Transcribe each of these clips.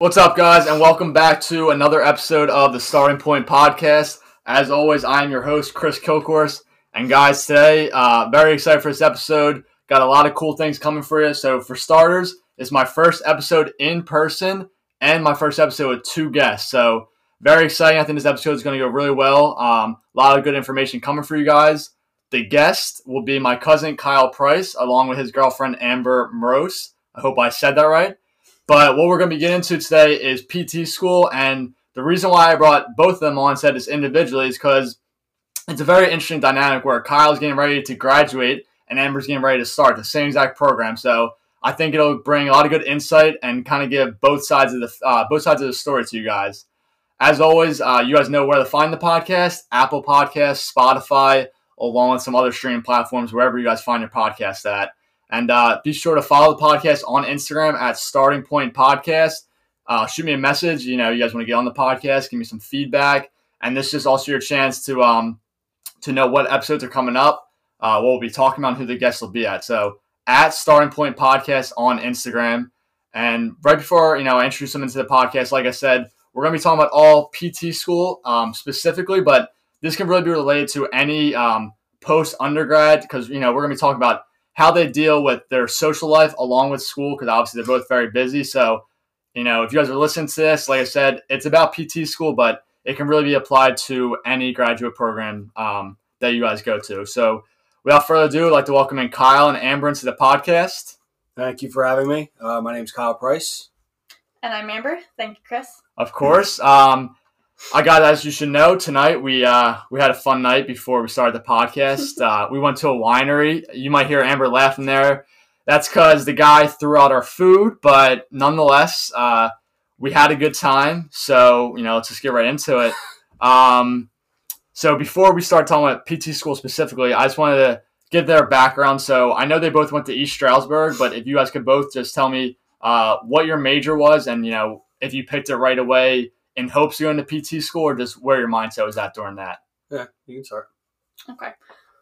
What's up, guys, and welcome back to another episode of the Starting Point Podcast. As always, I am your host, Chris Kilcourse. And, guys, today, uh, very excited for this episode. Got a lot of cool things coming for you. So, for starters, it's my first episode in person and my first episode with two guests. So, very exciting. I think this episode is going to go really well. Um, a lot of good information coming for you guys. The guest will be my cousin Kyle Price, along with his girlfriend Amber Mross. I hope I said that right. But what we're going to be getting into today is PT school. And the reason why I brought both of them on said this individually is because it's a very interesting dynamic where Kyle's getting ready to graduate and Amber's getting ready to start the same exact program. So I think it'll bring a lot of good insight and kind of give both sides of the uh, both sides of the story to you guys. As always, uh, you guys know where to find the podcast: Apple Podcasts, Spotify, along with some other streaming platforms, wherever you guys find your podcast at. And uh, be sure to follow the podcast on Instagram at Starting Point Podcast. Uh, shoot me a message. You know, you guys want to get on the podcast, give me some feedback. And this is also your chance to um, to know what episodes are coming up, uh, what we'll be talking about, who the guests will be at. So at Starting Point Podcast on Instagram. And right before you know I introduce them into the podcast, like I said, we're going to be talking about all PT school um, specifically, but this can really be related to any um, post undergrad because you know we're going to be talking about how they deal with their social life along with school because obviously they're both very busy. So, you know, if you guys are listening to this, like I said, it's about PT school, but it can really be applied to any graduate program um, that you guys go to. So, without further ado, I'd like to welcome in Kyle and Amber into the podcast. Thank you for having me. Uh, my name is Kyle Price. And I'm Amber. Thank you, Chris. Of course. Um, I got as you should know tonight. We uh, we had a fun night before we started the podcast. Uh, we went to a winery. You might hear Amber laughing there. That's because the guy threw out our food, but nonetheless, uh, we had a good time. So you know, let's just get right into it. Um, so before we start talking about PT school specifically, I just wanted to give their background. So I know they both went to East Stroudsburg, but if you guys could both just tell me uh, what your major was, and you know if you picked it right away in hopes you're going to PT school, or just where your mindset was at during that? Yeah, you can start. Okay.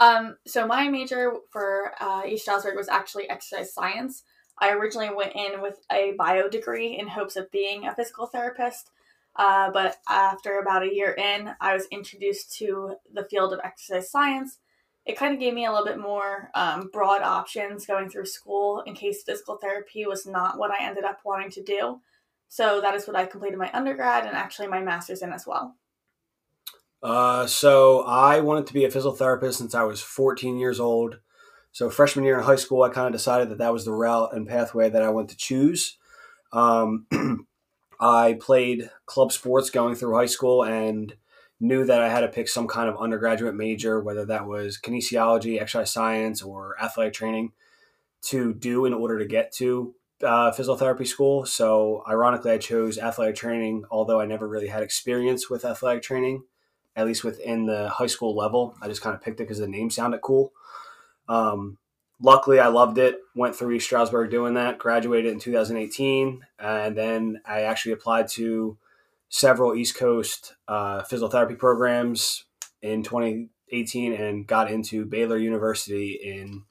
Um, so my major for uh, East Stroudsburg was actually exercise science. I originally went in with a bio degree in hopes of being a physical therapist. Uh, but after about a year in, I was introduced to the field of exercise science. It kind of gave me a little bit more um, broad options going through school in case physical therapy was not what I ended up wanting to do. So that is what I completed my undergrad and actually my master's in as well. Uh, so I wanted to be a physical therapist since I was 14 years old. So freshman year in high school, I kind of decided that that was the route and pathway that I wanted to choose. Um, I played club sports going through high school and knew that I had to pick some kind of undergraduate major, whether that was kinesiology, exercise science, or athletic training, to do in order to get to uh, physical therapy school. So, ironically, I chose athletic training, although I never really had experience with athletic training, at least within the high school level. I just kind of picked it because the name sounded cool. Um, luckily, I loved it. Went through East Stroudsburg doing that. Graduated in 2018, and then I actually applied to several East Coast uh, physical therapy programs in 2018, and got into Baylor University in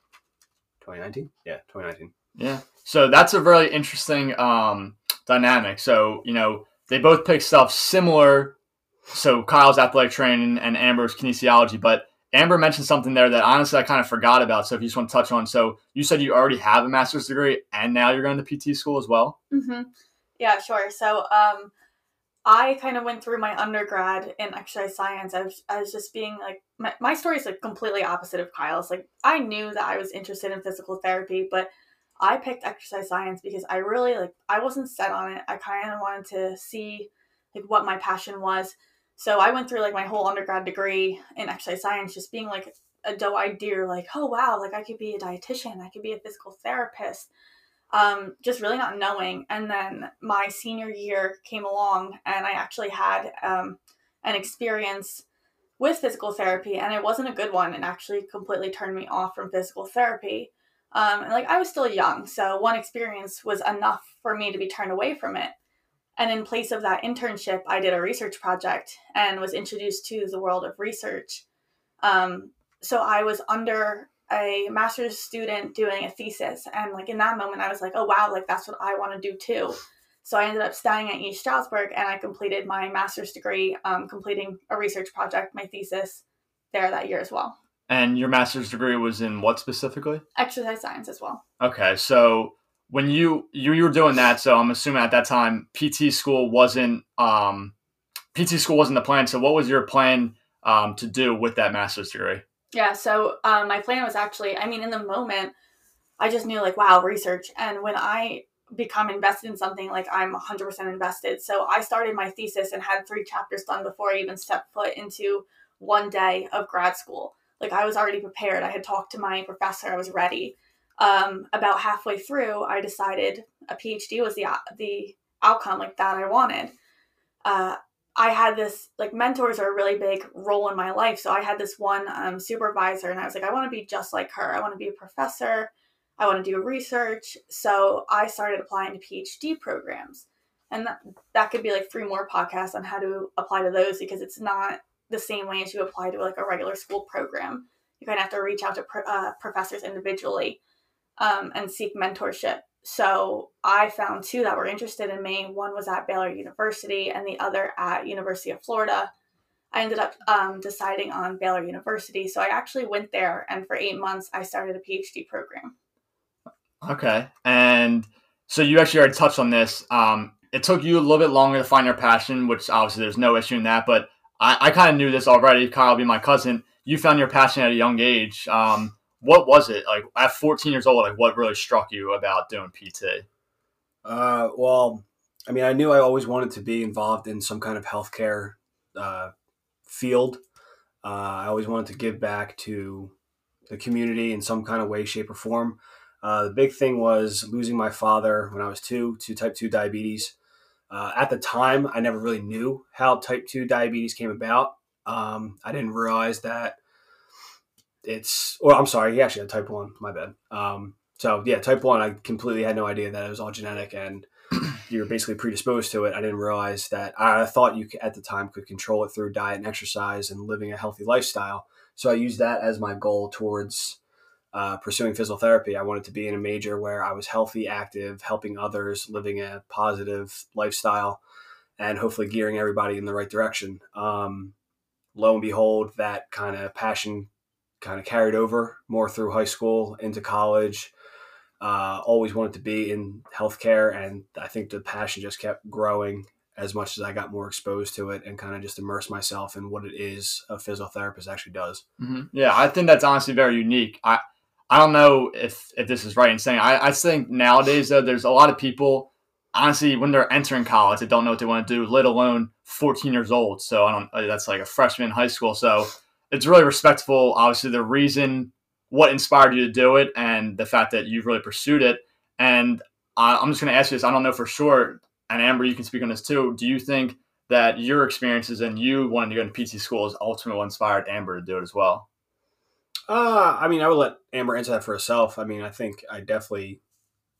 2019. Yeah, 2019. Yeah. So that's a really interesting um, dynamic. So, you know, they both pick stuff similar. So Kyle's athletic training and Amber's kinesiology, but Amber mentioned something there that honestly I kind of forgot about. So if you just want to touch on, so you said you already have a master's degree and now you're going to PT school as well. Mm-hmm. Yeah, sure. So um, I kind of went through my undergrad in exercise science. I was, I was just being like, my, my story is like completely opposite of Kyle's. Like I knew that I was interested in physical therapy, but I picked exercise science because I really like I wasn't set on it. I kind of wanted to see like what my passion was. So I went through like my whole undergrad degree in exercise science just being like a doe-eyed deer like, "Oh wow, like I could be a dietitian, I could be a physical therapist." Um, just really not knowing. And then my senior year came along and I actually had um, an experience with physical therapy and it wasn't a good one and actually completely turned me off from physical therapy. Um, and like I was still young, so one experience was enough for me to be turned away from it. And in place of that internship, I did a research project and was introduced to the world of research. Um, so I was under a master's student doing a thesis, and like in that moment, I was like, oh wow, like that's what I want to do too. So I ended up staying at East Stroudsburg and I completed my master's degree, um, completing a research project, my thesis there that year as well. And your master's degree was in what specifically? Exercise science as well. Okay, so when you you, you were doing that, so I'm assuming at that time PT school wasn't um, PT school wasn't the plan. So what was your plan um, to do with that master's degree? Yeah, so um, my plan was actually, I mean, in the moment, I just knew like, wow, research. And when I become invested in something, like I'm 100% invested. So I started my thesis and had three chapters done before I even stepped foot into one day of grad school. Like I was already prepared. I had talked to my professor. I was ready. Um, about halfway through, I decided a PhD was the the outcome like that I wanted. Uh, I had this like mentors are a really big role in my life. So I had this one um, supervisor, and I was like, I want to be just like her. I want to be a professor. I want to do research. So I started applying to PhD programs. And that, that could be like three more podcasts on how to apply to those because it's not the same way as you apply to like a regular school program. You kind of have to reach out to pro- uh, professors individually um, and seek mentorship. So I found two that were interested in me. One was at Baylor University and the other at University of Florida. I ended up um, deciding on Baylor University. So I actually went there and for eight months I started a PhD program. Okay. And so you actually already touched on this. Um, it took you a little bit longer to find your passion, which obviously there's no issue in that. But I, I kind of knew this already. Kyle being my cousin, you found your passion at a young age. Um, what was it like at 14 years old? Like what really struck you about doing PT? Uh, well, I mean, I knew I always wanted to be involved in some kind of healthcare uh, field. Uh, I always wanted to give back to the community in some kind of way, shape, or form. Uh, the big thing was losing my father when I was two to type 2 diabetes. Uh, at the time, I never really knew how type 2 diabetes came about. Um, I didn't realize that it's, or I'm sorry, he actually had type 1, my bad. Um, so, yeah, type 1, I completely had no idea that it was all genetic and you're basically predisposed to it. I didn't realize that. I thought you at the time could control it through diet and exercise and living a healthy lifestyle. So I used that as my goal towards uh, pursuing physical therapy. I wanted to be in a major where I was healthy, active, helping others, living a positive lifestyle, and hopefully gearing everybody in the right direction. Um, lo and behold, that kind of passion kind of carried over more through high school into college. Uh, always wanted to be in healthcare, and I think the passion just kept growing as much as I got more exposed to it and kind of just immerse myself in what it is a physical therapist actually does. Mm-hmm. Yeah, I think that's honestly very unique. I I don't know if, if this is right in saying I, I think nowadays though there's a lot of people honestly when they're entering college they don't know what they want to do, let alone 14 years old. So I don't uh, that's like a freshman in high school. So it's really respectful. Obviously the reason what inspired you to do it and the fact that you've really pursued it. And I, I'm just going to ask you this. I don't know for sure. And Amber, you can speak on this too. Do you think that your experiences and you wanting to go into PT school has ultimately what inspired Amber to do it as well? Uh, I mean, I would let Amber answer that for herself. I mean, I think I definitely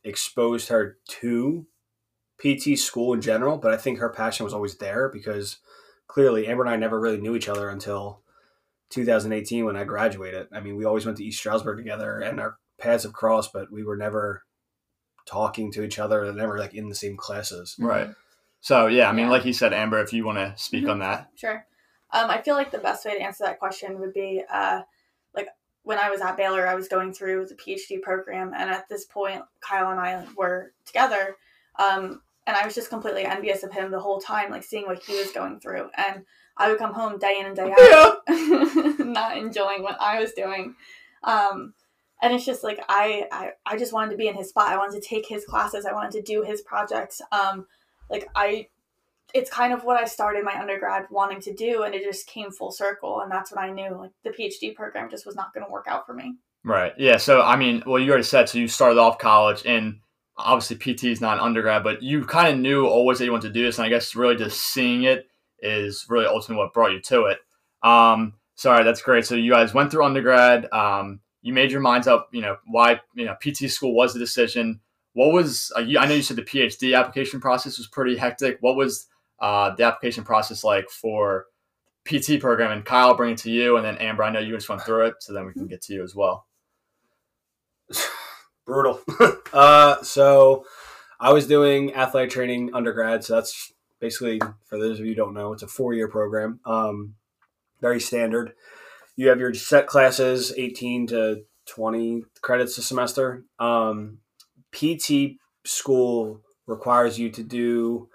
exposed her to PT school in general, but I think her passion was always there because clearly Amber and I never really knew each other until 2018 when I graduated. I mean, we always went to East Stroudsburg together and our paths have crossed, but we were never talking to each other and never like in the same classes. Right. So, yeah, I mean, Yeah. like you said, Amber, if you want to speak Mhm. on that. Sure. Um, I feel like the best way to answer that question would be uh, like when I was at Baylor, I was going through the PhD program, and at this point, Kyle and I were together. Um, and I was just completely envious of him the whole time, like seeing what he was going through. And I would come home day in and day out, not enjoying what I was doing. Um, and it's just like I, I, I just wanted to be in his spot. I wanted to take his classes. I wanted to do his projects. Um, like I it's kind of what I started my undergrad wanting to do, and it just came full circle. And that's when I knew like the PhD program just was not going to work out for me. Right. Yeah. So, I mean, well, you already said, so you started off college and obviously PT is not an undergrad, but you kind of knew always that you wanted to do this. And I guess really just seeing it is really ultimately what brought you to it. Um, sorry, that's great. So you guys went through undergrad. Um, you made your minds up, you know, why, you know, PT school was the decision. What was, uh, I know you said the PhD application process was pretty hectic. What was uh, the application process like for PT program? And Kyle, I'll bring it to you. And then Amber, I know you just went through it. So then we can get to you as well. Brutal. uh, so I was doing athletic training undergrad, so that's basically for those of you who don't know, it's a four year program. Um, very standard. You have your set classes, eighteen to twenty credits a semester. Um, PT school requires you to do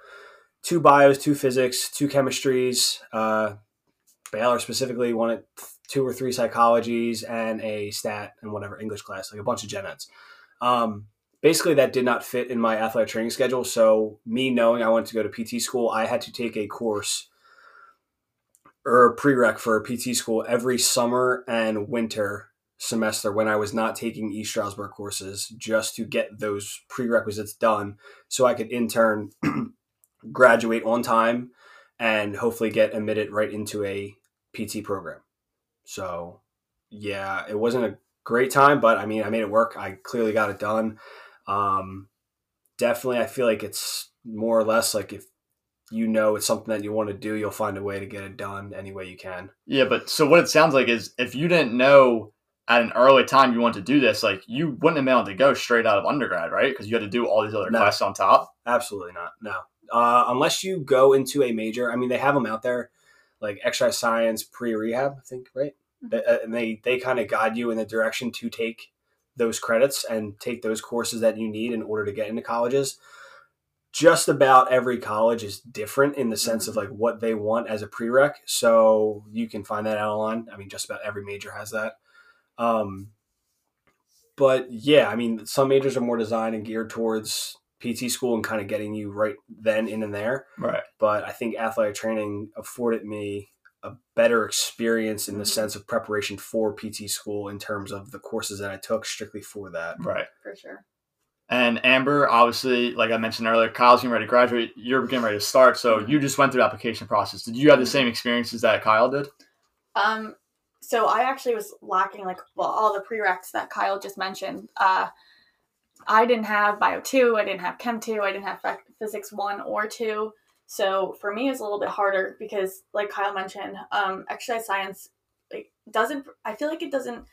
two bios, two physics, two chemistries. Uh, Baylor specifically wanted two or three psychologies and a stat and whatever English class, like a bunch of gen eds. Um, basically, that did not fit in my athletic training schedule. So, me knowing I wanted to go to PT school, I had to take a course or a prereq for PT school every summer and winter semester when I was not taking East Stroudsburg courses just to get those prerequisites done so I could intern, graduate on time, and hopefully get admitted right into a PT program. So, yeah, it wasn't a great time, but I mean, I made it work. I clearly got it done. Um, definitely, I feel like it's more or less like if you know it's something that you want to do, you'll find a way to get it done any way you can. Yeah, but so what it sounds like is if you didn't know at an early time you want to do this, like you wouldn't have been able to go straight out of undergrad, right? Because you had to do all these other No. classes on top. Absolutely not. No. Uh, unless you go into a major. I mean, they have them out there, like exercise science pre rehab, I think, right? They- uh, And they, they kind of guide you in the direction to take those credits and take those courses that you need in order to get into colleges. Just about every college is different in the sense of like what they want as a prereq. So you can find that out online. I mean, just about every major has that. Um, but yeah, I mean, some majors are more designed and geared towards PT school and kind of getting you right then in and there. Right. But I think athletic training afforded me a better experience in the sense of preparation for PT school in terms of the courses that I took strictly for that. Right. for sure. And Amber, obviously, like I mentioned earlier, Kyle's getting ready to graduate. You're getting ready to start. So you just went through the application process. Did you have the same experiences that Kyle did? Um, so I actually was lacking like well all the prereqs that Kyle just mentioned. Uh, I didn't have bio two, I didn't have chem two, I didn't have physics one or two. So for me, it's a little bit harder because, like Kyle mentioned, um, exercise science like doesn't. I feel like it doesn't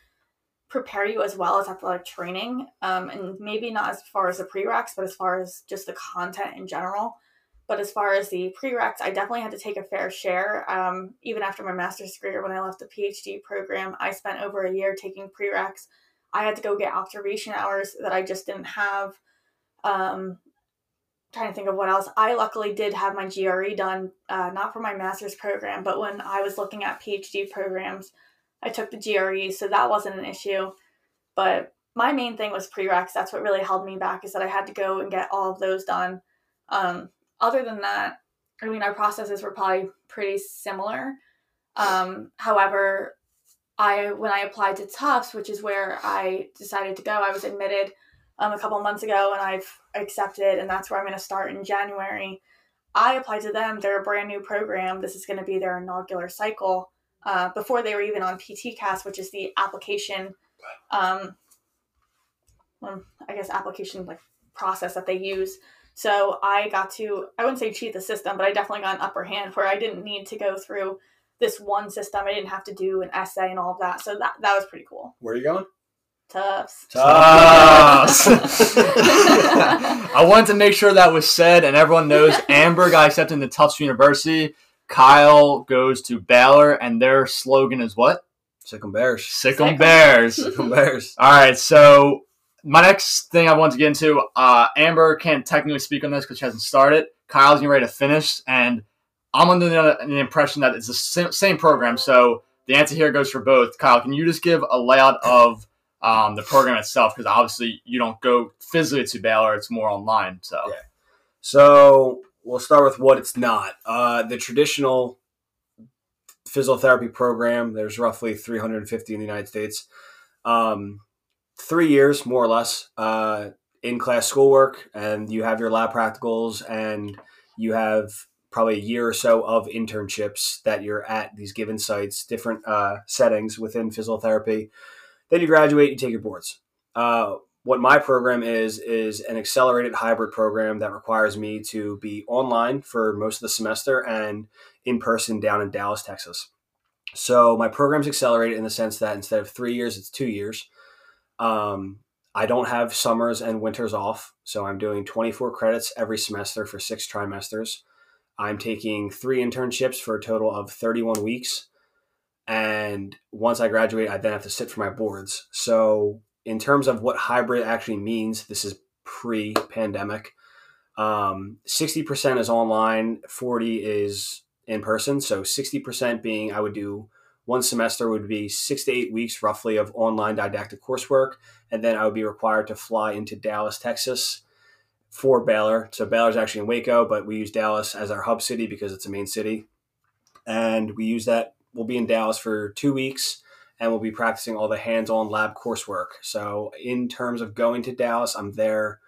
prepare you as well as athletic training, um, and maybe not as far as the prereqs, but as far as just the content in general. But as far as the prereqs, I definitely had to take a fair share. Um, even after my master's degree or when I left the PhD program, I spent over a year taking prereqs. I had to go get observation hours that I just didn't have. Um, trying to think of what else. I luckily did have my GRE done, uh, not for my master's program, but when I was looking at PhD programs, I took the GRE, so that wasn't an issue. But my main thing was prereqs. That's what really held me back is that I had to go and get all of those done. Um, other than that, I mean, our processes were probably pretty similar. Um, however, I when I applied to Tufts, which is where I decided to go, I was admitted um, a couple months ago, and I've accepted, and that's where I'm going to start in January. I applied to them; they're a brand new program. This is going to be their inaugural cycle. Uh, before they were even on PTCAS, which is the application, um, um, I guess application like process that they use. So I got to, I wouldn't say cheat the system, but I definitely got an upper hand where I didn't need to go through this one system. I didn't have to do an essay and all of that. So that, that was pretty cool. Where are you going? Tufts. Tufts. I wanted to make sure that was said, and everyone knows Amber got accepted into Tufts University. Kyle goes to Baylor, and their slogan is what? Sick 'em Bears. Sick 'em Sick 'em. Bears. Sick 'em Bears. All right, so my next thing I want to get into, uh, Amber can't technically speak on this because she hasn't started. Kyle's getting ready to finish, and I'm under the, impression that it's the same, same program. So the answer here goes for both. Kyle, can you just give a layout of um, the program itself? Because obviously you don't go physically to Baylor; it's more online. So Yeah. So we'll start with what it's not. Uh, the traditional physiotherapy program, there's roughly 350 in the United States. Um, three years, more or less, uh, in class schoolwork, and you have your lab practicals, and you have probably a year or so of internships that you're at these given sites, different uh, settings within physical therapy. Then you graduate, you take your boards. Uh, what my program is is an accelerated hybrid program that requires me to be online for most of the semester and in person down in Dallas, Texas. So my program's accelerated in the sense that instead of three years, it's two years. Um, I don't have summers and winters off, so I'm doing 24 credits every semester for six trimesters. I'm taking three internships for a total of 31 weeks. And once I graduate, I then have to sit for my boards. So, in terms of what hybrid actually means, this is pre pandemic. Um, 60% is online, 40 is in person. So 60% being I would do one semester would be six to eight weeks roughly of online didactic coursework. And then I would be required to fly into Dallas, Texas for Baylor. So Baylor's actually in Waco, but we use Dallas as our hub city because it's a main city. And we use that, we'll be in Dallas for two weeks and we'll be practicing all the hands on lab coursework. So, in terms of going to Dallas, I'm there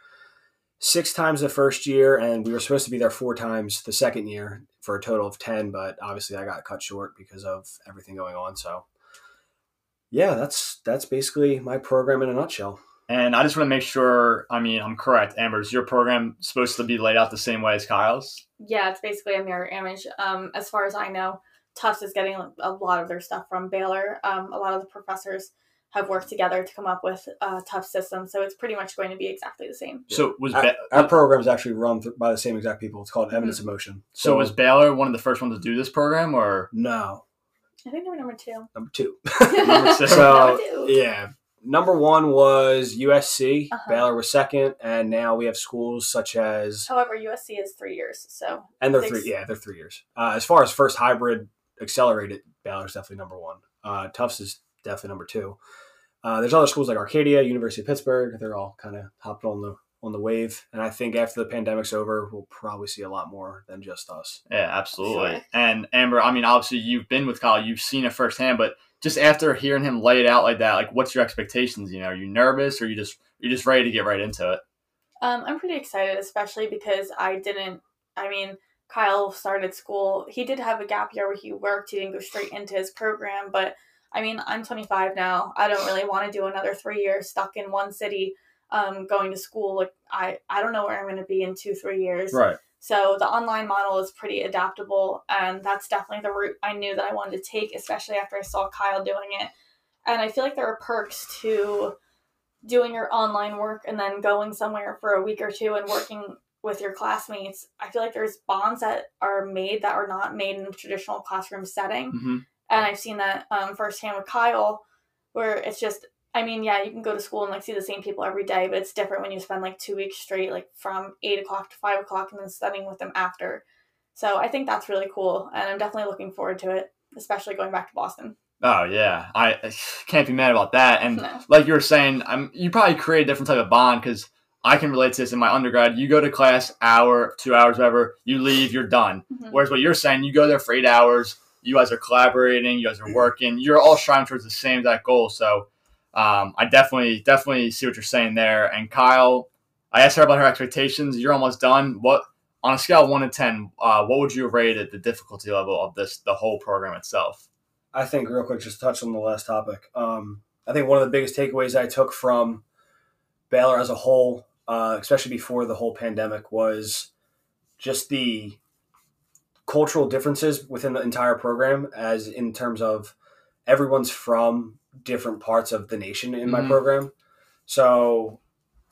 six times the first year, and we were supposed to be there four times the second year for a total of 10, but obviously I got cut short because of everything going on. So, yeah, that's that's basically my program in a nutshell. And I just want to make sure, I mean, I'm correct. Amber, is your program supposed to be laid out the same way as Kyle's? Yeah, it's basically a mirror image. Um, as far as I know, Tufts is getting a lot of their stuff from Baylor. Um, a lot of the professors have worked together to come up with a Tufts system, so it's pretty much going to be exactly the same. So was Our, Ba- our program is actually run th- by the same exact people. It's called Evidence in Motion. so was Baylor one of the first ones to do this program, or no I think they were number two. number two. Number two. so Number two. yeah, number one was USC. Uh-huh. Baylor was second, and now we have schools such as However, USC is three years, so and they're Six. three. Yeah, they're three years. Uh, as far as first hybrid accelerated, Baylor's definitely number one. Uh, Tufts is definitely number two. Uh, there's other schools like Arcadia, University of Pittsburgh. They're all kind of hopped on the on the wave, and I think after the pandemic's over, we'll probably see a lot more than just us. yeah, absolutely. Sure. And Amber, I mean, obviously you've been with Kyle, you've seen it firsthand, but just after hearing him lay it out like that, like what's your expectations? You know, are you nervous, or you just you just ready to get right into it? Um, I'm pretty excited, especially because I didn't. I mean, Kyle started school. He did have a gap year where he worked. He didn't go straight into his program, but I mean, I'm 25 now. I don't really want to do another three years stuck in one city, um, going to school. Like I, I don't know where I'm going to be in two, three years. Right. So the online model is pretty adaptable, and that's definitely the route I knew that I wanted to take, especially after I saw Kyle doing it. And I feel like there are perks to doing your online work and then going somewhere for a week or two and working with your classmates. I feel like there's bonds that are made that are not made in a traditional classroom setting. hmm And I've seen that um, firsthand with Kyle, where it's just, I mean, yeah, you can go to school and like see the same people every day, but it's different when you spend like two weeks straight, like from eight o'clock to five o'clock, and then studying with them after. So I think that's really cool, and I'm definitely looking forward to it, especially going back to Boston. Oh yeah, I I can't be mad about that. And No. like you were saying, I'm you probably create a different type of bond because I can relate to this in my undergrad. You go to class hour, two hours, whatever. You leave, you're done. Mhm. Whereas what you're saying, you go there for eight hours. You guys are collaborating. You guys are working. You're all striving towards the same exact goal. So um, I definitely definitely see what you're saying there. And Kyle, I asked her about her expectations. You're almost done. What on a scale of one to ten, uh, what would you have rated the difficulty level of this the whole program itself? I think real quick, just to touch on the last topic. Um, I think one of the biggest takeaways I took from Baylor as a whole, uh, especially before the whole pandemic, was just the cultural differences within the entire program, as in terms of everyone's from different parts of the nation in my Mhm. program. So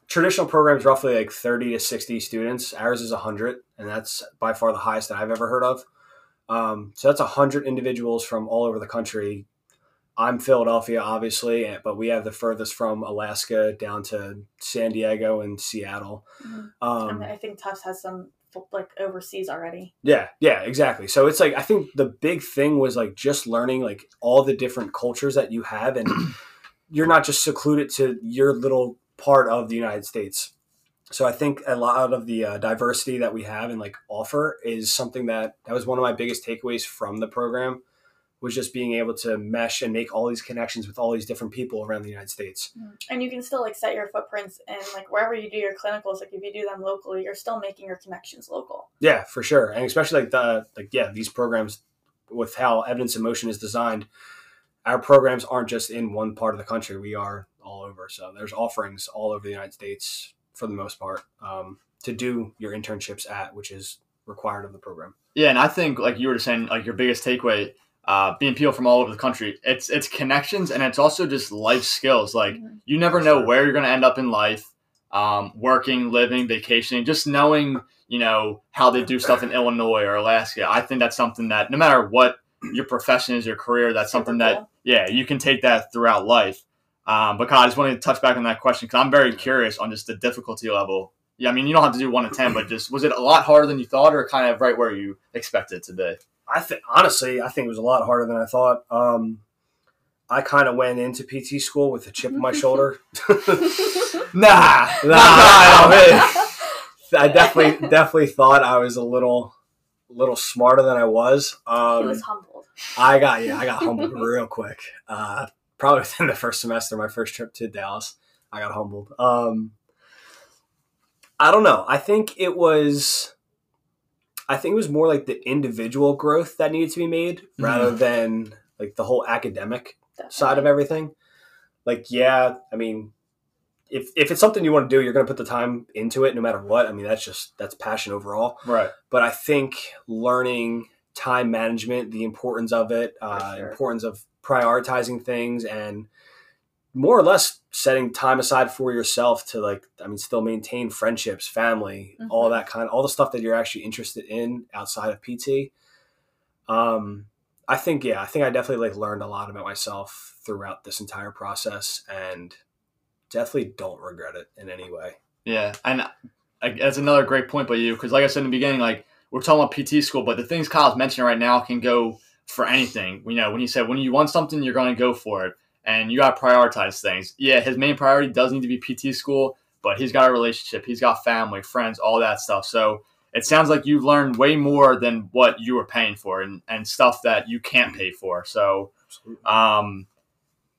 traditional programs roughly like 30 to 60 students ours is 100 and that's by far the highest that i've ever heard of um, so that's 100 individuals from all over the country i'm philadelphia obviously eh, but we have the furthest from alaska down to san diego and seattle Mhm. um, and I think Tufts has some like overseas already. yeah, yeah, exactly. So it's like I think the big thing was like just learning like all the different cultures that you have, and you're not just secluded to your little part of the United States. So I think a lot of the uh, diversity that we have and like offer is something that that was one of my biggest takeaways from the program was just being able to mesh and make all these connections with all these different people around the United States. And you can still like set your footprints and like wherever you do your clinicals, like if you do them locally, you're still making your connections local. Yeah, for sure, and especially like the like yeah these programs with how evidence in motion is designed, our programs aren't just in one part of the country. We are all over. So there's offerings all over the United States for the most part um, to do your internships at, which is required of the program. Yeah, and I think like you were just saying, like your biggest takeaway. Uh, being people from all over the country. It's it's connections and it's also just life skills. Like you never know where you're going to end up in life, um, working, living, vacationing. Just knowing, you know, how they do stuff in Illinois or Alaska. I think that's something that no matter what your profession is, your career, that's something that yeah, you can take that throughout life. Um, but Kyle, I just wanted to touch back on that question because I'm very curious on just the difficulty level. Yeah, I mean, you don't have to do one to ten, but just was it a lot harder than you thought, or kind of right where you expected it to be? I think honestly, I think it was a lot harder than I thought. Um, I kind of went into PT school with a chip on my shoulder. Nah, Nah, nah, man. I definitely definitely thought I was a little little smarter than I was. he Um, was humbled. I got yeah, I got humbled real quick. Uh, probably within the first semester, my first trip to Dallas, I got humbled. Um, I don't know. I think it was. I think it was more like the individual growth that needed to be made rather than like the whole academic side of everything. Like, yeah, I mean, if if it's something you want to do, you're going to put the time into it, no matter what. I mean, that's just that's passion overall right. but I think learning time management, the importance of it, uh, sure. importance of prioritizing things, and more or less setting time aside for yourself to like, I mean, still maintain friendships, family, all Mhm. that kind, all the stuff that you're actually interested in outside of PT. Um, I think, yeah, I think I definitely like learned a lot about myself throughout this entire process, and definitely don't regret it in any way. Yeah, and I, that's another great point by you because, like I said in the beginning, like we're talking about PT school, but the things Kyle's mentioning right now can go for anything. You know, when he said when you want something, you're going to go for it, and you got to prioritize things. Yeah, his main priority does need to be PT school, but he's got a relationship, he's got family, friends, all that stuff. So it sounds like you've learned way more than what you were paying for, and and stuff that you can't pay for. So. Um,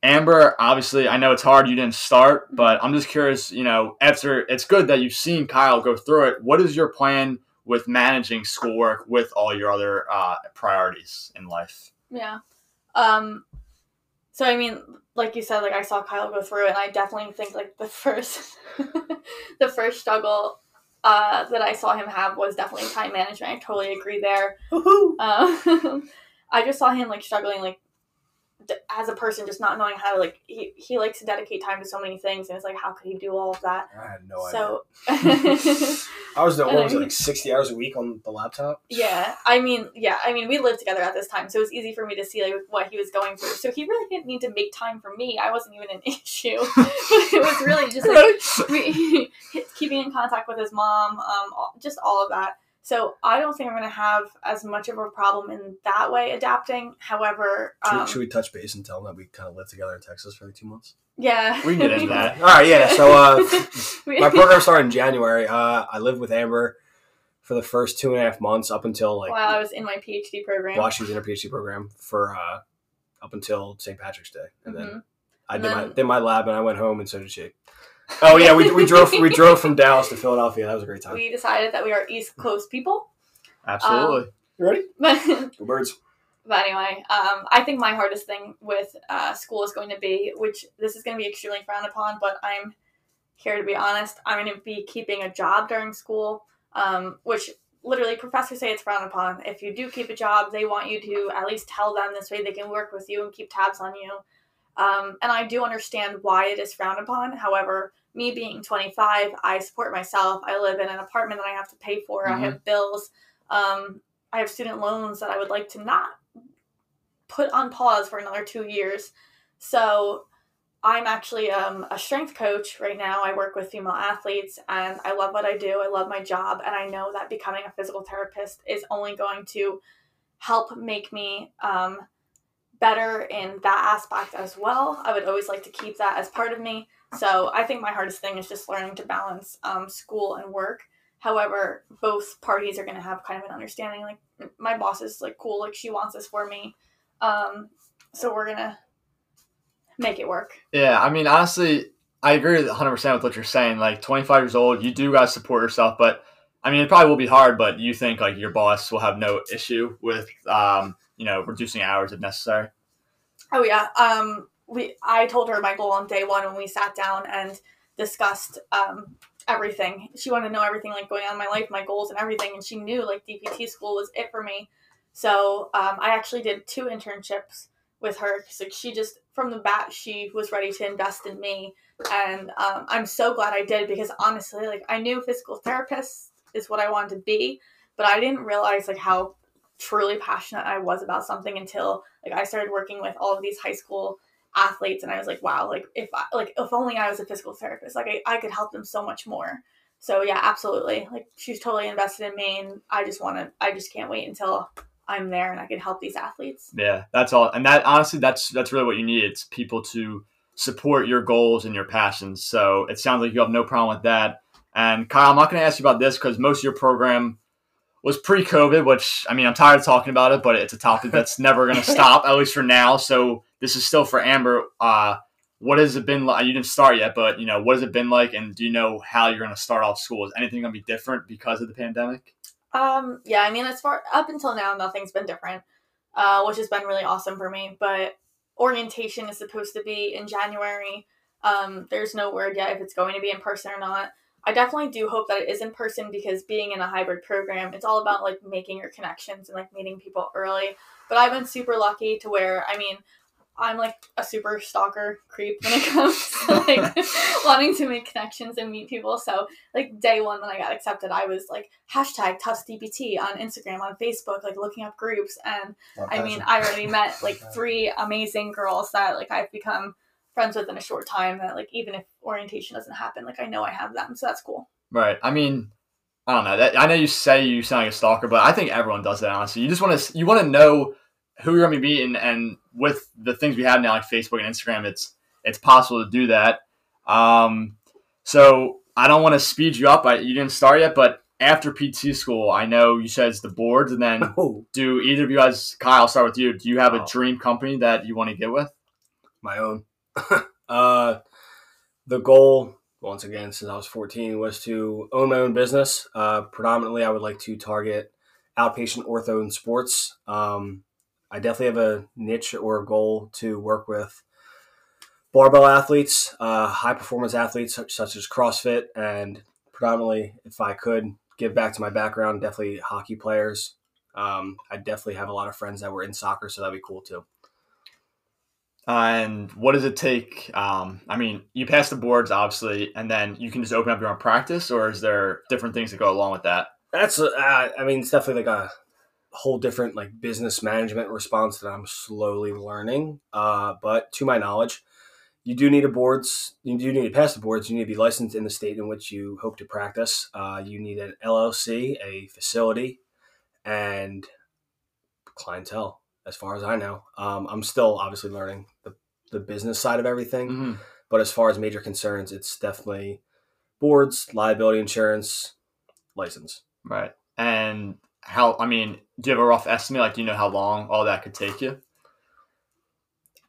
Amber, obviously, I know it's hard. You didn't start, but I'm just curious. You know, after it's good that you've seen Kyle go through it. What is your plan with managing schoolwork with all your other uh, priorities in life? Yeah. Um so I mean, like you said, like I saw Kyle go through it and I definitely think like the first the first struggle uh that I saw him have was definitely time management. I totally agree there. Woohoo! Um I just saw him like struggling like as a person just not knowing how to like he, he likes to dedicate time to so many things and it's like how could he do all of that? I had no idea. so I was doing what was it, like sixty hours a week on the laptop. Yeah, I mean, yeah, I mean, we lived together at this time, so it was easy for me to see like what he was going through. So he really didn't need to make time for me. I wasn't even an issue. it was really just like we, keeping in contact with his mom, um, all- just all of that. So I don't think I'm going to have as much of a problem in that way adapting. However, Should, um, we, should we touch base and tell them that we kind of lived together in Texas for like two months? yeah, We can get into that. All right, yeah. So uh, my program started in January. Uh, I lived with Amber for the first two and a half months up until like while I was in my PhD program. while she was in her PhD program for uh, up until St. Patrick's Day, and then Mhm. I And did my then- did my lab and I went home, and so did she. Oh yeah, we, we drove we drove from Dallas to Philadelphia. That was a great time. We decided that we are East Coast people, Absolutely. You ready? but Go birds. But anyway, um, I think my hardest thing with uh, school is going to be, which this is going to be extremely frowned upon, but I'm here to be honest. I'm going to be keeping a job during school, um, which literally professors say it's frowned upon. If you do keep a job, they want you to at least tell them this way they can work with you and keep tabs on you. Um, and I do understand why it is frowned upon. However, me being 25, I support myself. I live in an apartment that I have to pay for. I have bills. Um, I have student loans that I would like to not put on pause for another two years. So I'm actually um, a strength coach right now. I work with female athletes and I love what I do. I love my job. And I know that becoming a physical therapist is only going to help make me um, better in that aspect as well. I would always like to keep that as part of me. So I think my hardest thing is just learning to balance um, school and work. However, both parties are going to have kind of an understanding. Like my boss is like cool, like she wants this for me. Um, so we're gonna make it work. Yeah, I mean, honestly, I agree 100% with what you're saying. Like, 25 years old, you do got to support yourself, but I mean, it probably will be hard, but you think like your boss will have no issue with, um, you know, reducing hours if necessary? Oh yeah. Um, we I told her my goal on day one when we sat down and discussed um everything. She wanted to know everything like going on in my life, my goals and everything, and she knew like DPT school was it for me. So um, I actually did two internships with her because she just from the bat she was ready to invest in me, and um, I'm so glad I did because honestly, like I knew physical therapist is what I wanted to be, but I didn't realize like how truly passionate I was about something until like I started working with all of these high school athletes and I was like, wow, like if I, like if only I was a physical therapist, like I, I could help them so much more. So yeah, absolutely. Like she's totally invested in me and I just want to I just can't wait until I'm there and I can help these athletes. Yeah, that's all. And that honestly that's that's really what you need. It's people to support your goals and your passions. So it sounds like you have no problem with that. And Kyle, I'm not going to ask you about this because most of your program was pre-COVID, which I mean, I'm tired of talking about it, but it's a topic that's never going to stop, at least for now. So this is still for Amber. Uh, what has it been like? You didn't start yet, but you know, what has it been like? And do you know how you're going to start off school? Is anything going to be different because of the pandemic? Um, yeah, I mean, as far up until now, nothing's been different, uh, which has been really awesome for me. But orientation is supposed to be in January. Um, there's no word yet if it's going to be in person or not. I definitely do hope that it is in person because being in a hybrid program, it's all about like making your connections and like meeting people early. But I've been super lucky to where, I mean, I'm like a super stalker creep when it comes to like wanting to make connections and meet people. So like day one when I got accepted, I was like hashtag TuftsDPT on Instagram, on Facebook, like looking up groups. And I mean, I already met like three amazing girls that like I've become friends with in a short time that like even if orientation doesn't happen, like I know I have them. So that's cool. Right. I mean, I don't know. That, I know you say you sound like a stalker, but I think everyone does that. Honestly, you just want to you want to know who you're going to be meeting, and with the things we have now, like Facebook and Instagram, it's it's possible to do that. Um, so I don't want to speed you up. I, you didn't start yet, but after PT school, I know you said it's the boards, and then Oh, do either of you guys, Kyle, I'll start with you. Do you have a Oh. dream company that you want to get with? my own. uh, the goal, once again, since I was 14, was to own my own business. Uh, predominantly, I would like to target outpatient ortho and sports. Um, I definitely have a niche or a goal to work with barbell athletes, uh, high performance athletes such, such as CrossFit, and predominantly, if I could give back to my background, definitely hockey players. Um, I definitely have a lot of friends that were in soccer, so that'd be cool too. And what does it take? Um, I mean, you pass the boards, obviously, and then you can just open up your own practice, or is there different things that go along with that? That's uh, I mean it's definitely like a whole different like business management response that I'm slowly learning. Uh, but to my knowledge, you do need a boards. You do need to pass the boards. You need to be licensed in the state in which you hope to practice. Uh, you need an LLC, a facility, and clientele. As far as I know, um, I'm still obviously learning the business side of everything. Mm-hmm. But as far as major concerns, it's definitely boards, liability insurance, license. Right. And how, I mean, do you have a rough estimate? Like, do you know how long all that could take you?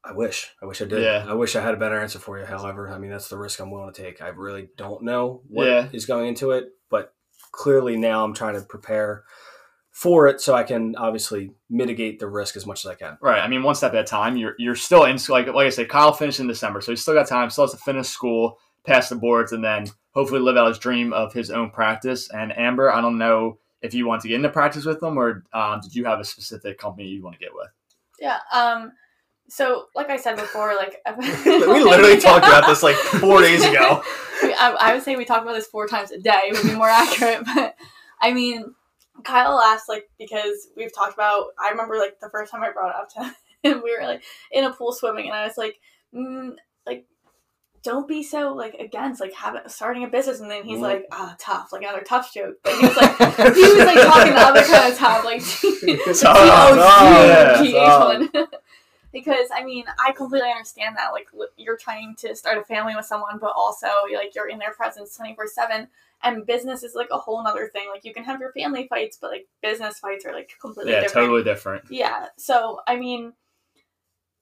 I wish. I wish I did. Yeah. I wish I had a better answer for you. However, I mean that's the risk I'm willing to take. I really don't know what is Yeah. going into it, but clearly now I'm trying to prepare for it so I can obviously mitigate the risk as much as I can. Right. I mean, one step at a time. You're you're still in school. Like like I said, Kyle finished in December, so he's still got time. Still has to finish school, pass the boards, and then hopefully live out his dream of his own practice. And Amber, I don't know if you want to get into practice with them, or um, did you have a specific company you want to get with? Yeah. Um. So, like I said before, like we literally talked about this like four days ago. I, I would say we talk about this four times a day would be more accurate, but I mean, Kyle asked like because we've talked about. I remember like the first time I brought it up to him, we were like in a pool swimming, and I was like, mm, like. Don't be so like against like having starting a business, and then he's Mhm. like, ah, tough, like another tough joke. But he was like, he was like talking the other kind of tough, like yeah. T-O-G-H-one. because I mean, I completely understand that. Like, you're trying to start a family with someone, but also like you're in their presence twenty four seven. And business is like a whole nother thing. Like you can have your family fights, but like business fights are like completely Yeah, different. totally different. Yeah. So I mean,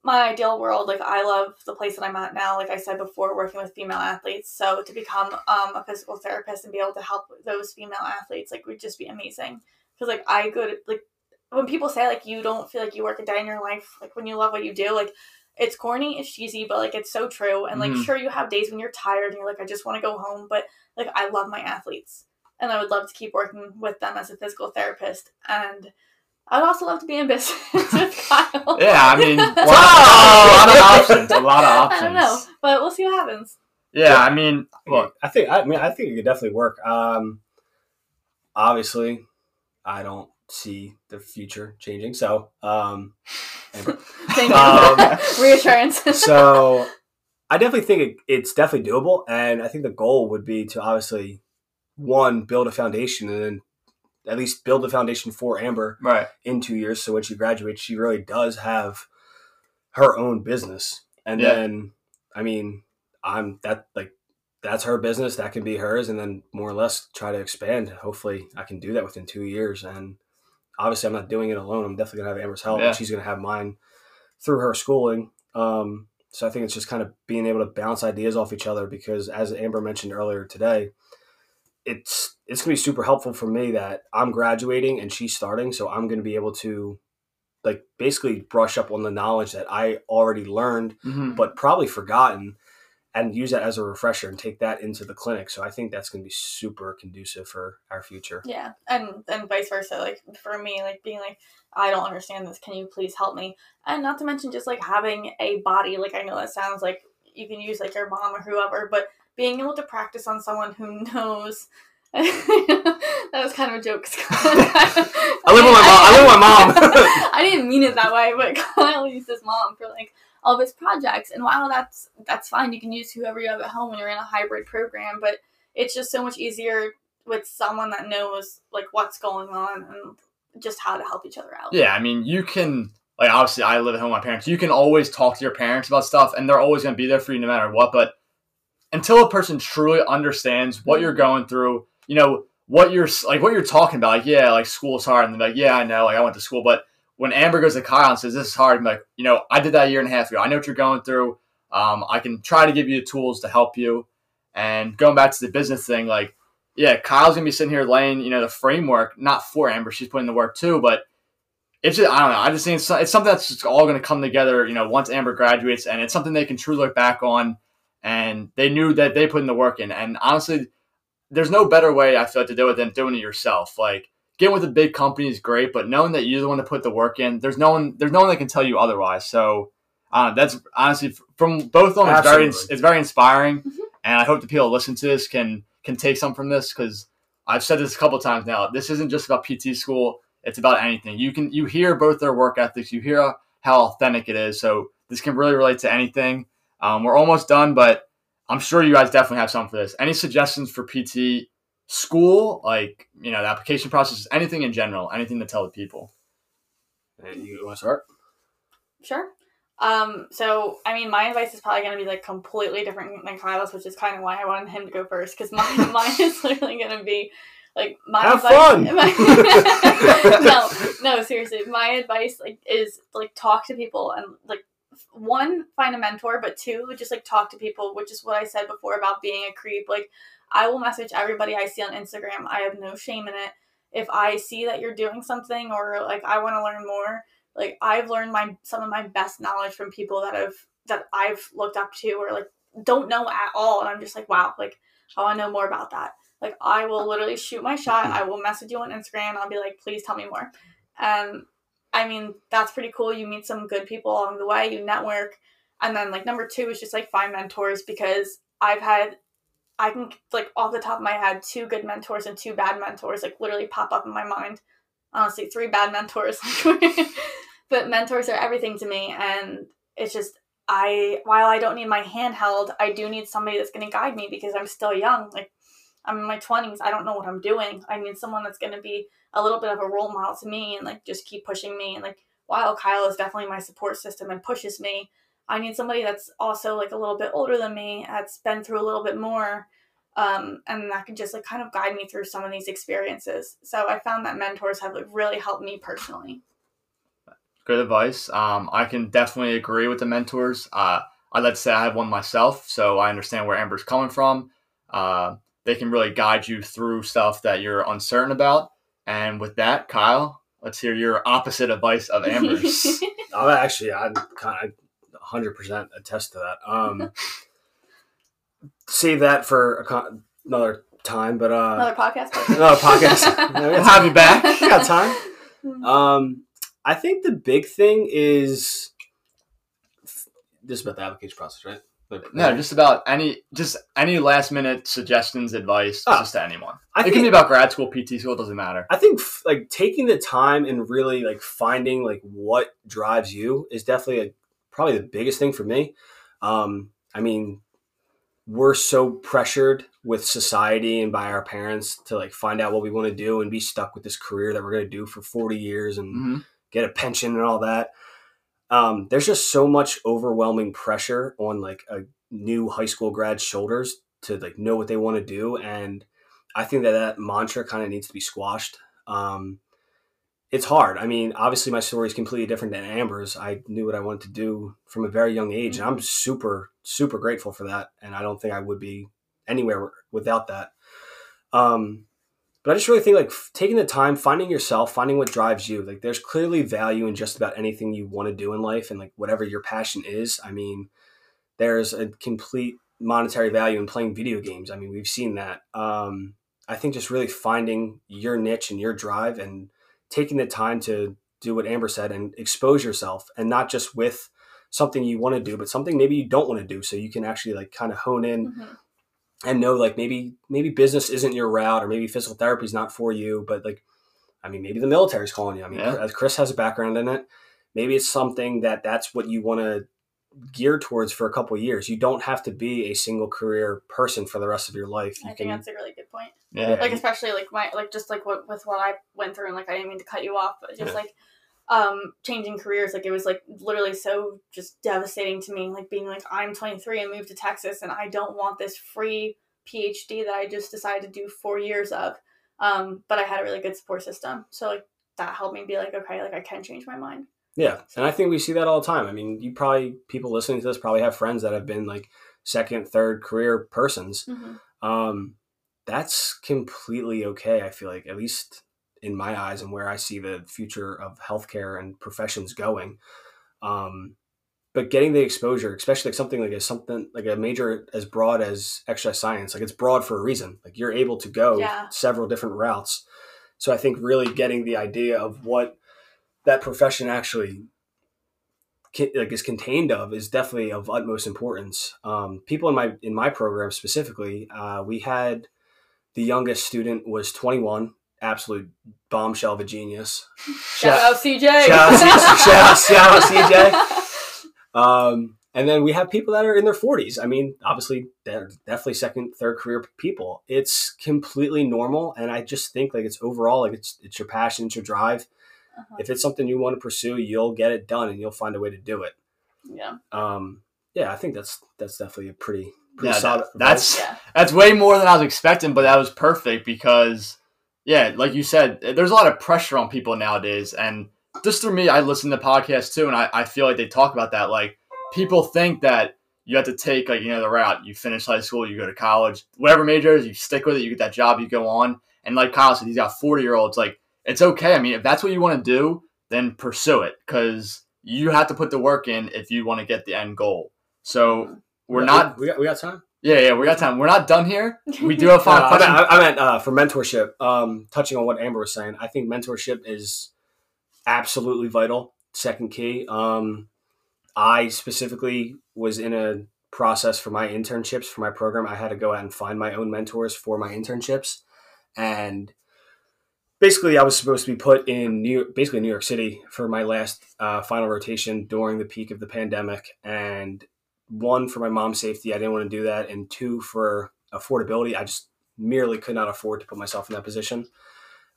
my ideal world, like I love the place that I'm at now. Like I said before, working with female athletes. So to become um, a physical therapist and be able to help those female athletes, like, would just be amazing. Because like I could like when people say like you don't feel like you work a day in your life, like when you love what you do, like it's corny, it's cheesy, but like it's so true. And like Mhm. sure you have days when you're tired and you're like I just want to go home, but like I love my athletes and I would love to keep working with them as a physical therapist and I'd also love to be in business with Kyle. Yeah, I mean, a lot, a lot of options. A lot of options. I don't know, but we'll see what happens. Yeah, I mean, Look, I think I mean I think it could definitely work. Um, obviously, I don't see the future changing. So, um, Amber. Thank you. Um, Reassurance. so I definitely think it, it's definitely doable, and I think the goal would be to obviously one build a foundation, and then at least build the foundation for Amber right. in two years. So when she graduates, she really does have her own business, and Yeah. then I mean, I'm that like that's her business that can be hers, and then more or less try to expand. Hopefully, I can do that within two years, and obviously, I'm not doing it alone. I'm definitely gonna have Amber's help, Yeah. and she's gonna have mine through her schooling. Um, so I think it's just kind of being able to bounce ideas off each other because, as Amber mentioned earlier today, it's it's gonna be super helpful for me that I'm graduating and she's starting, so I'm gonna be able to like basically brush up on the knowledge that I already learned Mhm. but probably forgotten and use that as a refresher and take that into the clinic. So I think that's going to be super conducive for our future. Yeah, and and vice versa. Like for me, like being like, I don't understand this. Can you please help me? And not to mention just like having a body. Like I know that sounds like you can use like your mom or whoever, but being able to practice on someone who knows. that was kind of a joke. I live with my mom- I live with my mom. I didn't mean it that way, but Kyle used his mom for like all of his projects. And while that's that's fine, you can use whoever you have at home when you're in a hybrid program. But it's just so much easier with someone that knows like what's going on and just how to help each other out. Yeah, I mean, you can like obviously I live at home with my parents. You can always talk to your parents about stuff, and they're always going to be there for you no matter what. But until a person truly understands what you're mm-hmm. going through, you know what you're like, what you're talking about. Like, yeah, like school's hard, and they're like, yeah, I know, like I went to school, but when Amber goes to Kyle and says this is hard, I'm like, you know, I did that a year and a half ago. I know what you're going through. Um, I can try to give you the tools to help you. And going back to the business thing, like, yeah, Kyle's gonna be sitting here laying, you know, the framework, not for Amber, she's putting the work too, but it's just, I don't know. I just think it's, it's something that's all going to come together, you know, once Amber graduates, and it's something they can truly look back on. And they knew that they put in the work in. And honestly, there's no better way I feel like to do it than doing it yourself. Like getting with a big company is great, but knowing that you're the one to put the work in, there's no one, there's no one that can tell you otherwise. So uh, that's honestly from both of them. It's very, it's very inspiring, Mhm. and I hope the people that listen to this can can take some from this because I've said this a couple times now. This isn't just about PT school. It's about anything. You can you hear both their work ethics. You hear how authentic it is. So this can really relate to anything. Um, we're almost done, but I'm sure you guys definitely have something for this. Any suggestions for PT school, like you know the application process, anything in general, anything to tell the people? And you want to start? Sure. Um, so I mean, my advice is probably going to be like completely different than Kyle's, which is kind of why I wanted him to go first because mine, mine is literally going to be like my Have advice. fun! no, no, seriously, my advice like is like talk to people and like one find a mentor, but two just like talk to people, which is what I said before about being a creep. Like I will message everybody I see on Instagram. I have no shame in it. If I see that you're doing something or like I want to learn more, like I've learned my some of my best knowledge from people that have that I've looked up to or like don't know at all and I'm just like wow like I want to know more about that like I will literally shoot my shot I will message you on Instagram I'll be like please tell me more and I mean that's pretty cool. You meet some good people along the way you network. And then like number two is just like find mentors because I've had I can like off the top of my head two good mentors and two bad mentors like literally pop up in my mind. Honestly three bad mentors. But mentors are everything to me and it's just i while i don't need my hand held i do need somebody that's going to guide me because i'm still young. Like i'm in my 20s i don't know what i'm doing. I need someone that's going to be a little bit of a role model to me and like just keep pushing me and like while kyle is definitely my support system and pushes me i need somebody that's also like a little bit older than me that's been through a little bit more um, and that can just like kind of guide me through some of these experiences. So I found that mentors have like really helped me personally. Good advice. Um, I can definitely agree with the mentors. Uh, I'd like to say I have one myself, so I understand where Amber's coming from. Uh, they can really guide you through stuff that you're uncertain about. And with that, Kyle, let's hear your opposite advice of Amber's. Oh, actually, I kind of 100% attest to that. Um, save that for a con- another time, but uh, Another podcast. another podcast. we'll have you back. We got time. Um, I think the big thing is this is about the application process, right? Like- No, just about any just any last minute suggestions, advice, Ah. just to anyone. I it think can be about grad school, PT school, it doesn't matter. I think f- like taking the time and really like finding like what drives you is definitely a, probably the biggest thing for me. Um, I mean, we're so pressured with society and by our parents to like find out what we want to do and be stuck with this career that we're going to do for 40 years and hmm get a pension and all that. Um, there's just so much overwhelming pressure on like a new high school grad's shoulders to like know what they want to do, and I think that that mantra kind of needs to be squashed. Um, it's hard. I mean, obviously, my story is completely different than Amber's. I knew what I wanted to do from a very young age, and I'm super, super grateful for that. And I don't think I would be anywhere without that. Um, but I just really think like taking the time, finding yourself, finding what drives you. Like there's clearly value in just about anything you want to do in life and like whatever your passion is. I mean, there's a complete monetary value in playing video games. I mean, we've seen that. Um, I think just really finding your niche and your drive and taking the time to do what Amber said and expose yourself and not just with something you want to do, but something maybe you don't want to do. So you can actually like kind of hone in Mhm. And know like maybe maybe business isn't your route or maybe physical therapy is not for you but like i mean maybe the military's calling you i mean Yeah. as chris has a background in it maybe it's something that that's what you want to gear towards for a couple of years you don't have to be a single career person for the rest of your life you I think can that's a really good point. Yeah. Yeah. Like especially like my like just like what with what I went through and like I didn't mean to cut you off, but just Yeah. like um changing careers like it was like literally so just devastating to me like being like I'm 23 and moved to Texas and I don't want this free PhD that I just decided to do 4 years of um but I had a really good support system so like that helped me be like okay like I can change my mind Yeah, and I think we see that all the time. I mean, you probably people listening to this probably have friends that have been like second, third career persons. Um, that's completely okay. I feel like at least in my eyes and where I see the future of healthcare and professions going. Um, but getting the exposure, especially like something like a something like a major as broad as exercise science, like it's broad for a reason. Like you're able to go Yeah. several different routes. So I think really getting the idea of what that profession actually like is contained of is definitely of utmost importance. Um, people in my in my program specifically, uh, we had the youngest student was 21, absolute bombshell of a genius. shout out CJ Shout out, C- shout out, shout out CJ. Um, and then we have people that are in their 40s. I mean, obviously, they're definitely second, third career people. It's completely normal, and I just think like it's overall like it's it's your passion, it's your drive. Uh-huh. If it's something you want to pursue, you'll get it done, and you'll find a way to do it. yeah Um, yeah, I think that's that's definitely a pretty pretty Yeah, solid. that- that's yeah that's way more than I was expecting, but that was perfect because, yeah, like you said, there's a lot of pressure on people nowadays. And just through me, I listen to podcasts too, and I, I feel like they talk about that. Like, people think that you have to take, like, you know, the route. You finish high school, you go to college, whatever major is, you stick with it, you get that job, you go on. And like Kyle said, he's got 40 year olds. Like, it's okay. I mean, if that's what you want to do, then pursue it because you have to put the work in if you want to get the end goal. So, we're not We got, we got time. Yeah, yeah, we got time. We're not done here. We do have final I meant. I meant uh, for mentorship. Um, touching on what Amber was saying, I think mentorship is absolutely vital. Second key. Um, I specifically was in a process for my internships for my program. I had to go out and find my own mentors for my internships, and basically, I was supposed to be put in New York, basically New York City for my last uh, final rotation during the peak of the pandemic, and one for my mom's safety, I didn't want to do that, and two for affordability, I just merely could not afford to put myself in that position.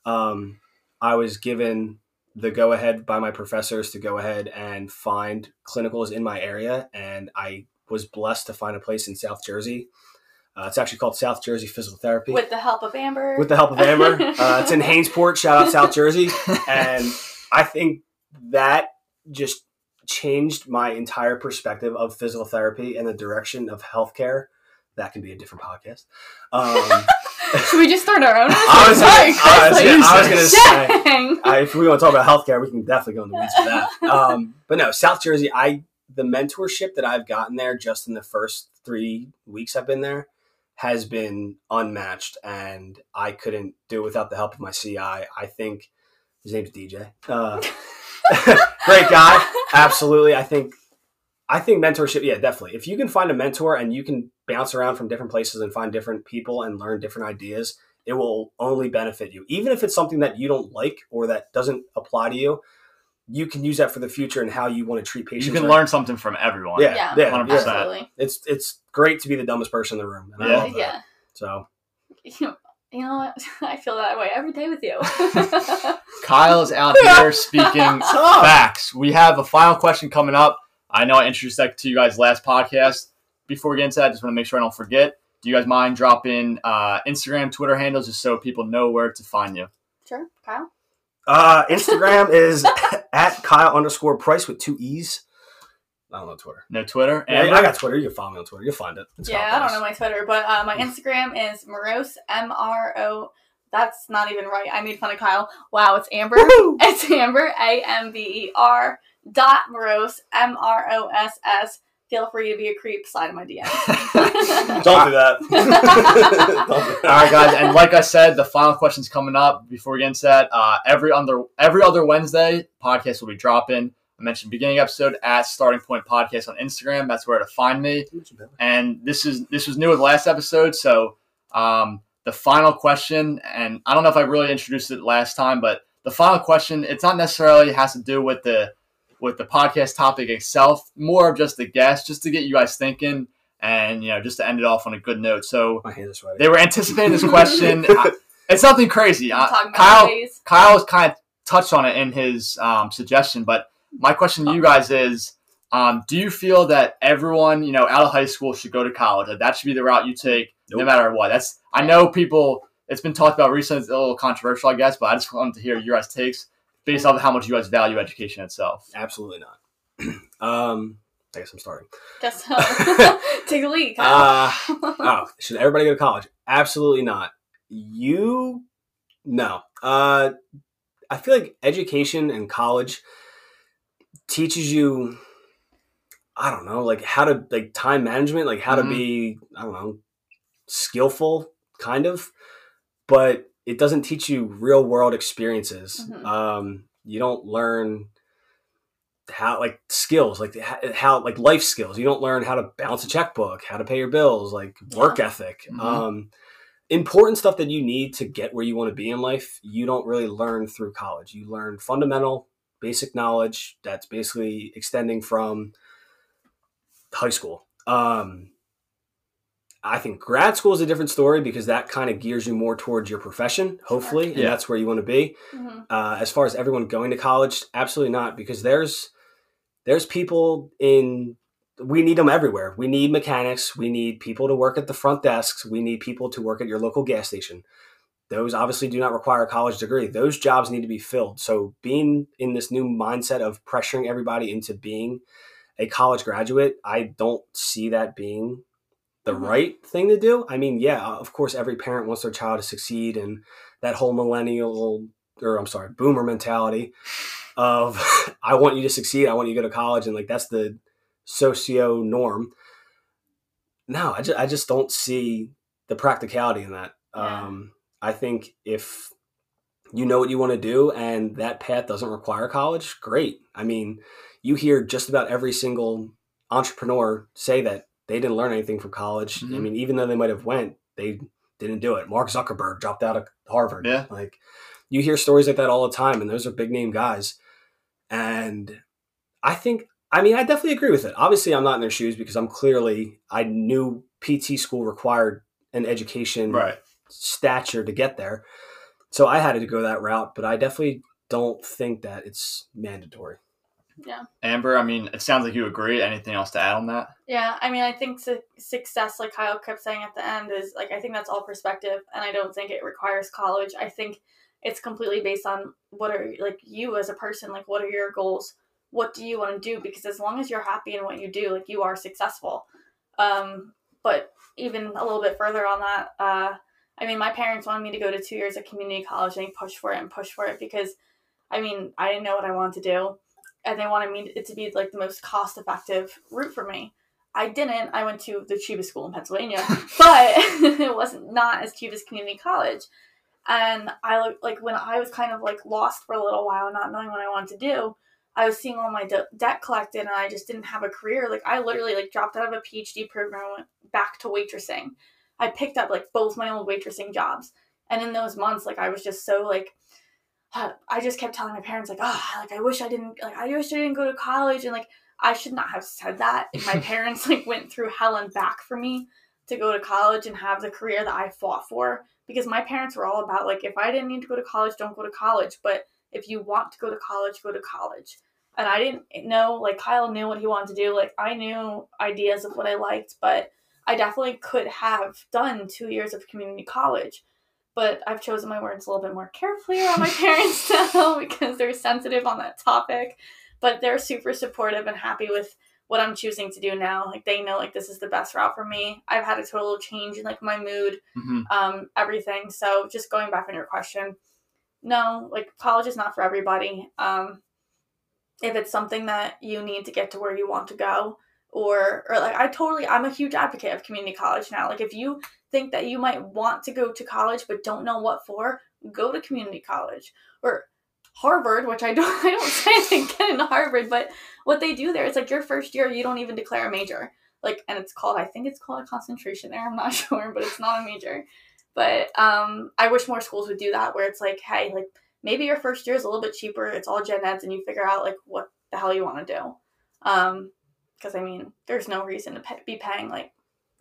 Um, I was given the go ahead by my professors to go ahead and find clinicals in my area, and I was blessed to find a place in South Jersey. Uh, it's actually called South Jersey Physical Therapy with the help of Amber with the help of Amber. Uh, it's in Hainesport. Shout out South Jersey. And I think that just changed my entire perspective of physical therapy and the direction of healthcare. That can be a different podcast. Um, Should we just start our own? I was Sorry, I was gonna- like, I was gonna say- I, if we want to talk about healthcare, we can definitely go in the weeds for that. Um, but no, South Jersey, I the mentorship that I've gotten there just in the first three weeks I've been there has been unmatched, and I couldn't do it without the help of my CI. I think His name's DJ. Uh, great guy, absolutely. I think, I think mentorship. Yeah, definitely. If you can find a mentor and you can bounce around from different places and find different people and learn different ideas, it will only benefit you. Even if it's something that you don't like or that doesn't apply to you, you can use that for the future and how you want to treat patients. You can right? learn something from everyone. Yeah, Yeah, yeah, 100%. absolutely. It's it's great to be the dumbest person in the room. And I Yeah. love that. Yeah. So You know, you know what? I feel that way every day with you. Kyle is out here speaking facts. We have a final question coming up. I know I introduced that to you guys last podcast. Before we get into that, I just want to make sure I don't forget. Do you guys mind dropping uh, Instagram, Twitter handles just so people know where to find you? sure, Kyle. uh, Instagram is at Kyle underscore Price with two E's. I don't know Twitter. No Twitter? Yeah, I got Twitter. You can follow me on Twitter. You'll find it. It's yeah, I don't know my Twitter, but uh, my Instagram is Mross M R O. That's not even right. I made fun of Kyle. Wow, it's Amber. Woohoo! It's Amber A M B E R dot Mross M R O S S. Feel free to be a creep. Slide in my DM. Don't do that. Don't do that. All right, guys, and like I said, the final question's coming up. Before we get into that, uh, every other every other Wednesday, podcast will be dropping. I mentioned beginning episode at Starting Point Podcast on Instagram. That's where to find me. And this is this was new with last episode, so um, the final question, and I don't know if I really introduced it last time, but the final question, it's not necessarily has to do with the with the podcast topic itself, more of just the guest, just to get you guys thinking, and you know, just to end it off on a good note. So My hands are sweaty. they were anticipating this question. I- it's nothing crazy. Uh, Talking about Kyle, ways. Kyle has kind of touched on it in his um, suggestion, but my question to you guys is: um, Do you feel that everyone, you know, out of high school should go to college? That that should be the route you take, no matter what. That's I know people. It's been talked about recently. It's a little controversial, I guess, but I just wanted to hear your guys' takes based off of how much you guys value education itself. Absolutely not. um, I guess I'm starting. Just uh, take a lead, Kyle. Uh, oh, should everybody go to college? Absolutely not. You, no. Uh, I feel like education and college teaches you, I don't know, like how to like time management, like how Mhm. to be, I don't know, skillful, kind of, but it doesn't teach you real world experiences. Mhm. Um, you don't learn how like skills like how, how like life skills you don't learn how to balance a checkbook how to pay your bills like work ethic Mhm. um important stuff that you need to get where you want to be in life you don't really learn through college you learn fundamental basic knowledge that's basically extending from high school um I think grad school is a different story because that kind of gears you more towards your profession, hopefully, and Yeah. that's where you want to be. Mhm. uh, as far as everyone going to college absolutely not because there's there's people in we need them everywhere. We need mechanics. We need people to work at the front desks. We need people to work at your local gas station. Those obviously do not require a college degree. Those jobs need to be filled. So being in this new mindset of pressuring everybody into being a college graduate i don't see that being the Mhm. right thing to do i mean yeah of course every parent wants their child to succeed and that whole millennial or I'm sorry, boomer mentality of I want you to succeed, I want you to go to college, and like that's the socio norm. No, I just I just don't see the practicality in that. Yeah. Um, I think if you know what you want to do and that path doesn't require college, great. I mean, you hear just about every single entrepreneur say that they didn't learn anything from college. I Mhm. mean, even though they might have went, they didn't do it. Mark Zuckerberg dropped out of Harvard. Yeah. Like you hear stories like that all the time, and those are big name guys. And I think, I mean, I definitely agree with it. Obviously, I'm not in their shoes because I'm clearly, I knew PT school required an education Right. stature to get there. So I had to go that route, but I definitely don't think that it's mandatory. Amber, I mean, it sounds like you agree. Anything else to add on that? Yeah, I mean, I think su- success, like Kyle kept saying at the end, is like I think that's all perspective, and I don't think it requires college. I think it's completely based on what are like you as a person, like what are your goals, what do you want to do? Because as long as you're happy in what you do, like you are successful. Um, but even a little bit further on that, uh, I mean, my parents wanted me to go to two years of community college, and they pushed for it and pushed for it because, I mean, I didn't know what I wanted to do, and they wanted me it to be like the most cost effective route for me. I didn't. I went to the cheapest school in Pennsylvania, but it wasn't not as cheap as community college. And I look like when I was kind of like lost for a little while, not knowing what I wanted to do. I was seeing all my de- debt collected, and I just didn't have a career. Like I literally like dropped out of a PhD program, went back to waitressing. I picked up like both my old waitressing jobs, and in those months, like I was just so like I just kept telling my parents like, oh, like I wish I didn't like I wish I didn't go to college and like I should not have said that. my parents like went through hell and back for me to go to college and have the career that I fought for because my parents were all about like if I didn't need to go to college, don't go to college, but if you want to go to college, go to college. And I didn't know like Kyle knew what he wanted to do. Like I knew ideas of what I liked, but I definitely could have done 2 years of community college but I've chosen my words a little bit more carefully around my parents now because they're sensitive on that topic. But they're super supportive and happy with what I'm choosing to do now. Like they know like this is the best route for me. I've had a total change in like my mood, mm-hmm. um, everything. So just going back on your question, no, like college is not for everybody. Um, if it's something that you need to get to where you want to go, or or like I totally I'm a huge advocate of community college now. Like if you think that you might want to go to college but don't know what for, go to community college or Harvard, which I don't I don't say I get into Harvard, but what they do there, it's like your first year you don't even declare a major. Like and it's called I think it's called a concentration there, I'm not sure, but it's not a major. But um I wish more schools would do that where it's like, hey, like maybe your first year is a little bit cheaper, it's all gen eds and you figure out like what the hell you want to do. Um because I mean, there's no reason to pay, be paying like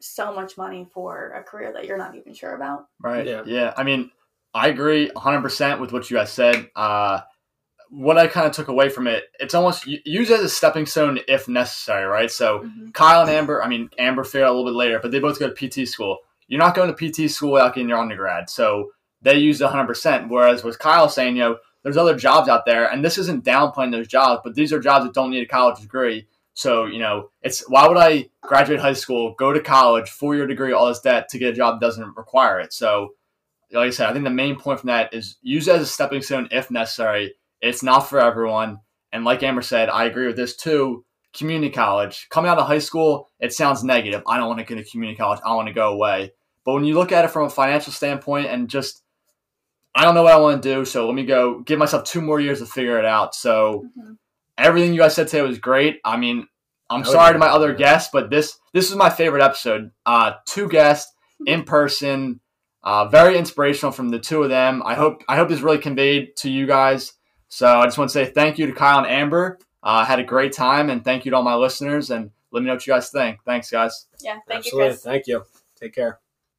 so much money for a career that you're not even sure about. Right. Yeah. Yeah. I mean, I agree 100% with what you guys said. Uh, what I kind of took away from it, it's almost use it as a stepping stone if necessary, right? So mm-hmm. Kyle and Amber, I mean, Amber failed a little bit later, but they both go to PT school. You're not going to PT school without getting your undergrad. So they use 100%. Whereas with Kyle saying, you know, there's other jobs out there, and this isn't downplaying those jobs, but these are jobs that don't need a college degree. So, you know, it's why would I graduate high school, go to college, four year degree, all this debt to get a job that doesn't require it? So, like I said, I think the main point from that is use it as a stepping stone if necessary. It's not for everyone. And like Amber said, I agree with this too. Community college, coming out of high school, it sounds negative. I don't want to go to community college. I want to go away. But when you look at it from a financial standpoint and just, I don't know what I want to do, so let me go give myself two more years to figure it out. So, mm-hmm everything you guys said today was great. I mean, I'm sorry to my other guests, but this this is my favorite episode. Uh, two guests in person, uh, very inspirational from the two of them. I hope I hope this really conveyed to you guys. So I just want to say thank you to Kyle and Amber. Uh, had a great time, and thank you to all my listeners. And let me know what you guys think. Thanks, guys. Yeah, thank Absolutely. you, Chris. Thank you. Take care.